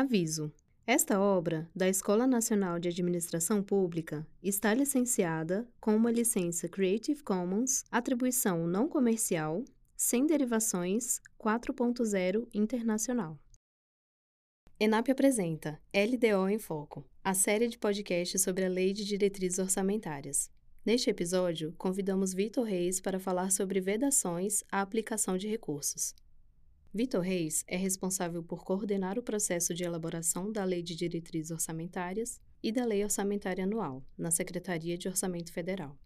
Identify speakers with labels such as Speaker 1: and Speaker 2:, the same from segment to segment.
Speaker 1: Aviso: esta obra, da Escola Nacional de Administração Pública, está licenciada com uma licença Creative Commons, atribuição não comercial, sem derivações 4.0 internacional. ENAP apresenta LDO em Foco, a série de podcasts sobre a Lei de Diretrizes Orçamentárias. Neste episódio, convidamos Vitor Reis para falar sobre vedações à aplicação de recursos. Vitor Reis é responsável por coordenar o processo de elaboração da Lei de Diretrizes Orçamentárias e da Lei Orçamentária Anual, na Secretaria de Orçamento Federal.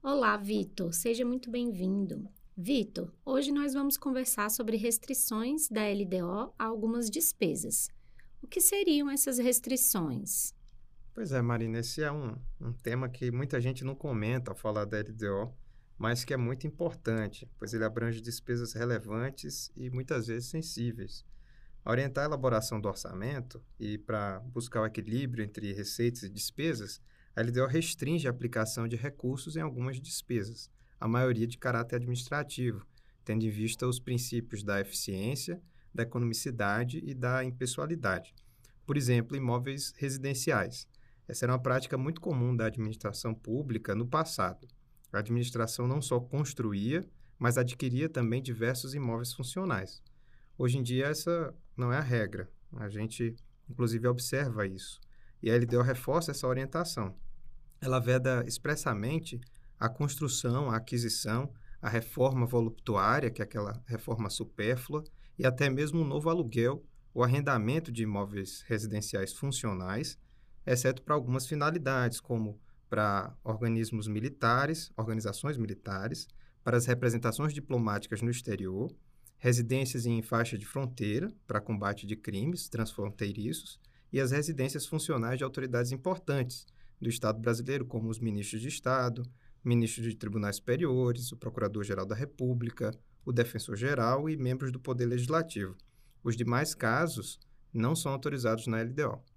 Speaker 2: Olá, Vitor, seja muito bem-vindo. Vitor, hoje nós vamos conversar sobre restrições da LDO a algumas despesas. O que seriam essas restrições?
Speaker 3: Pois é, Marina, esse é um, um tema que muita gente não comenta ao falar da LDO, mas que é muito importante, pois ele abrange despesas relevantes e muitas vezes sensíveis. A orientar a elaboração do orçamento e para buscar o equilíbrio entre receitas e despesas, a LDO restringe a aplicação de recursos em algumas despesas, a maioria de caráter administrativo, tendo em vista os princípios da eficiência, da economicidade e da impessoalidade. Por exemplo, imóveis residenciais. Essa era uma prática muito comum da administração pública no passado. A administração não só construía, mas adquiria também diversos imóveis funcionais. Hoje em dia, essa não é a regra. A gente, inclusive, observa isso. E a LDO reforça essa orientação. Ela veda expressamente a construção, a aquisição, a reforma voluptuária, que é aquela reforma supérflua, e até mesmo um novo aluguel ou arrendamento de imóveis residenciais funcionais, exceto para algumas finalidades, como para organismos militares, organizações militares, para as representações diplomáticas no exterior, residências em faixa de fronteira para combate de crimes transfronteiriços e as residências funcionais de autoridades importantes do Estado brasileiro, como os ministros de Estado, ministros de tribunais superiores, o Procurador-Geral da República, o Defensor-Geral e membros do Poder Legislativo. Os demais casos não são autorizados na LDO.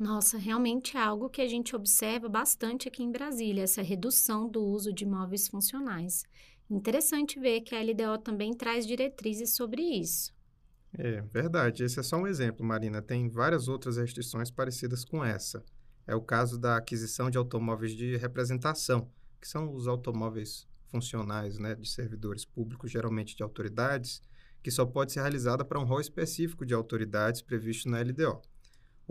Speaker 2: Nossa, realmente é algo que a gente observa bastante aqui em Brasília, essa redução do uso de imóveis funcionais. Interessante ver que a LDO também traz diretrizes sobre isso.
Speaker 3: É verdade, esse é só um exemplo, Marina. Tem várias outras restrições parecidas com essa. É o caso da aquisição de automóveis de representação, que são os automóveis funcionais né, de servidores públicos, geralmente de autoridades, que só pode ser realizada para um rol específico de autoridades previsto na LDO.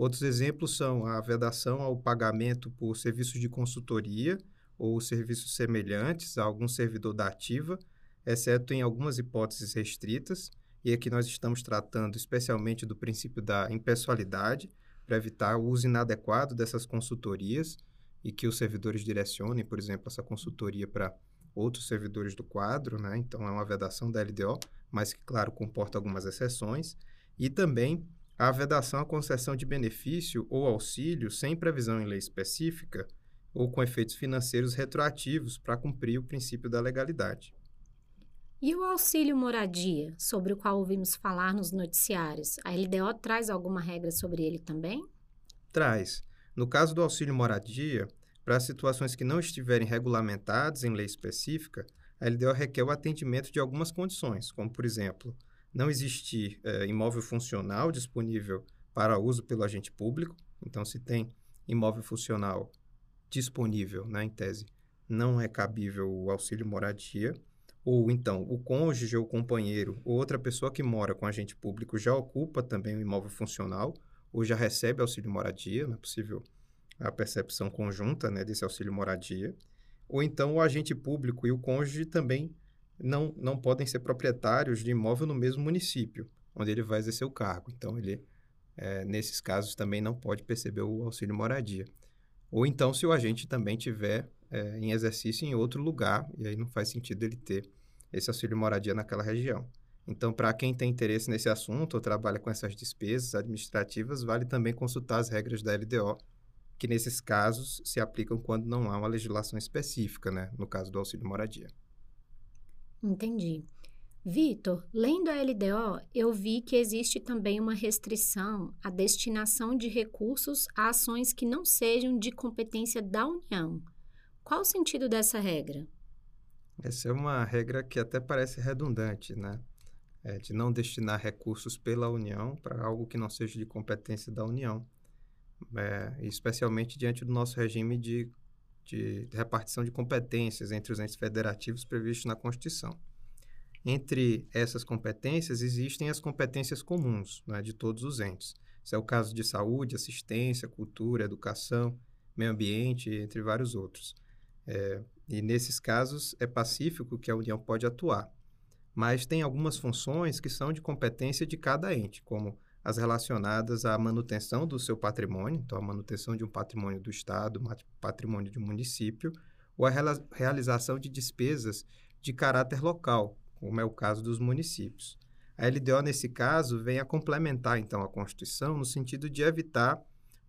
Speaker 3: Outros exemplos são a vedação ao pagamento por serviços de consultoria ou serviços semelhantes a algum servidor da ativa, exceto em algumas hipóteses restritas, e aqui nós estamos tratando especialmente do princípio da impessoalidade, para evitar o uso inadequado dessas consultorias e que os servidores direcionem, por exemplo, essa consultoria para outros servidores do quadro, né? Então é uma vedação da LDO, mas que, claro, comporta algumas exceções. E também a vedação à concessão de benefício ou auxílio sem previsão em lei específica ou com efeitos financeiros retroativos para cumprir o princípio da legalidade.
Speaker 2: E o auxílio moradia, sobre o qual ouvimos falar nos noticiários, a LDO traz alguma regra sobre ele também?
Speaker 3: Traz. No caso do auxílio moradia, para situações que não estiverem regulamentadas em lei específica, a LDO requer o atendimento de algumas condições, como, por exemplo, não existir é, imóvel funcional disponível para uso pelo agente público. Então, se tem imóvel funcional disponível, né, em tese, não é cabível o auxílio moradia. Ou então, o cônjuge ou companheiro ou outra pessoa que mora com agente público já ocupa também o imóvel funcional ou já recebe auxílio moradia, não é possível a percepção conjunta né, desse auxílio moradia. Ou então, o agente público e o cônjuge também não, não podem ser proprietários de imóvel no mesmo município onde ele vai exercer o cargo. Então, ele, é, nesses casos, também não pode perceber o auxílio moradia. Ou então, se o agente também tiver é, em exercício em outro lugar, e aí não faz sentido ele ter esse auxílio moradia naquela região. Então, para quem tem interesse nesse assunto ou trabalha com essas despesas administrativas, vale também consultar as regras da LDO, que nesses casos se aplicam quando não há uma legislação específica, né? no caso do auxílio moradia.
Speaker 2: Entendi. Vitor, lendo a LDO, eu vi que existe também uma restrição à destinação de recursos a ações que não sejam de competência da União. Qual o sentido dessa regra?
Speaker 3: Essa é uma regra que até parece redundante, né? é, de não destinar recursos pela União para algo que não seja de competência da União, é, especialmente diante do nosso regime de, de repartição de competências entre os entes federativos previstos na Constituição. Entre essas competências existem as competências comuns né, de todos os entes. Isso é o caso de saúde, assistência, cultura, educação, meio ambiente, entre vários outros. É, e nesses casos é pacífico que a União pode atuar. Mas tem algumas funções que são de competência de cada ente, como as relacionadas à manutenção do seu patrimônio, então a manutenção de um patrimônio do Estado, patrimônio de um município, ou a realização de despesas de caráter local, como é o caso dos municípios. A LDO, nesse caso, vem a complementar, então, a Constituição no sentido de evitar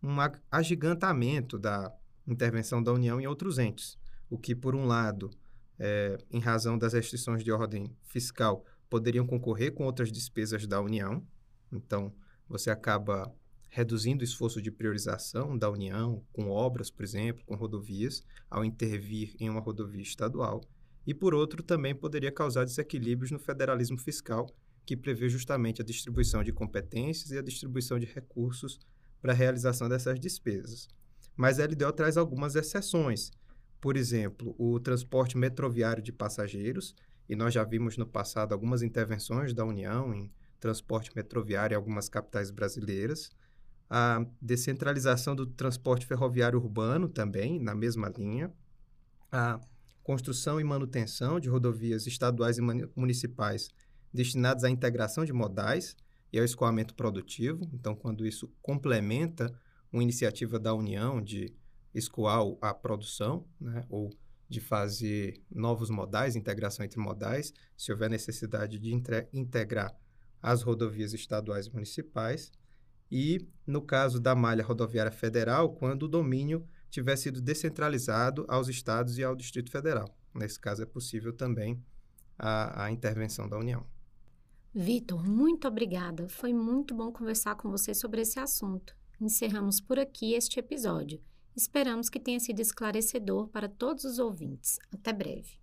Speaker 3: um agigantamento da intervenção da União em outros entes, o que, por um lado, é, em razão das restrições de ordem fiscal, poderiam concorrer com outras despesas da União. Então, você acaba reduzindo o esforço de priorização da União, com obras, por exemplo, com rodovias, ao intervir em uma rodovia estadual e, por outro, também poderia causar desequilíbrios no federalismo fiscal, que prevê justamente a distribuição de competências e a distribuição de recursos para a realização dessas despesas. Mas a LDO traz algumas exceções. Por exemplo, o transporte metroviário de passageiros, e nós já vimos no passado algumas intervenções da União em transporte metroviário em algumas capitais brasileiras. A descentralização do transporte ferroviário urbano também, na mesma linha. A construção e manutenção de rodovias estaduais e municipais destinadas à integração de modais e ao escoamento produtivo. Então, quando isso complementa uma iniciativa da União de escoar a produção, né, ou de fazer novos modais, integração entre modais, se houver necessidade de integrar as rodovias estaduais e municipais. E, no caso da malha rodoviária federal, quando o domínio tiver sido descentralizado aos estados e ao Distrito Federal. Nesse caso, é possível também a, a intervenção da União.
Speaker 2: Vitor, muito obrigada. Foi muito bom conversar com você sobre esse assunto. Encerramos por aqui este episódio. Esperamos que tenha sido esclarecedor para todos os ouvintes. Até breve.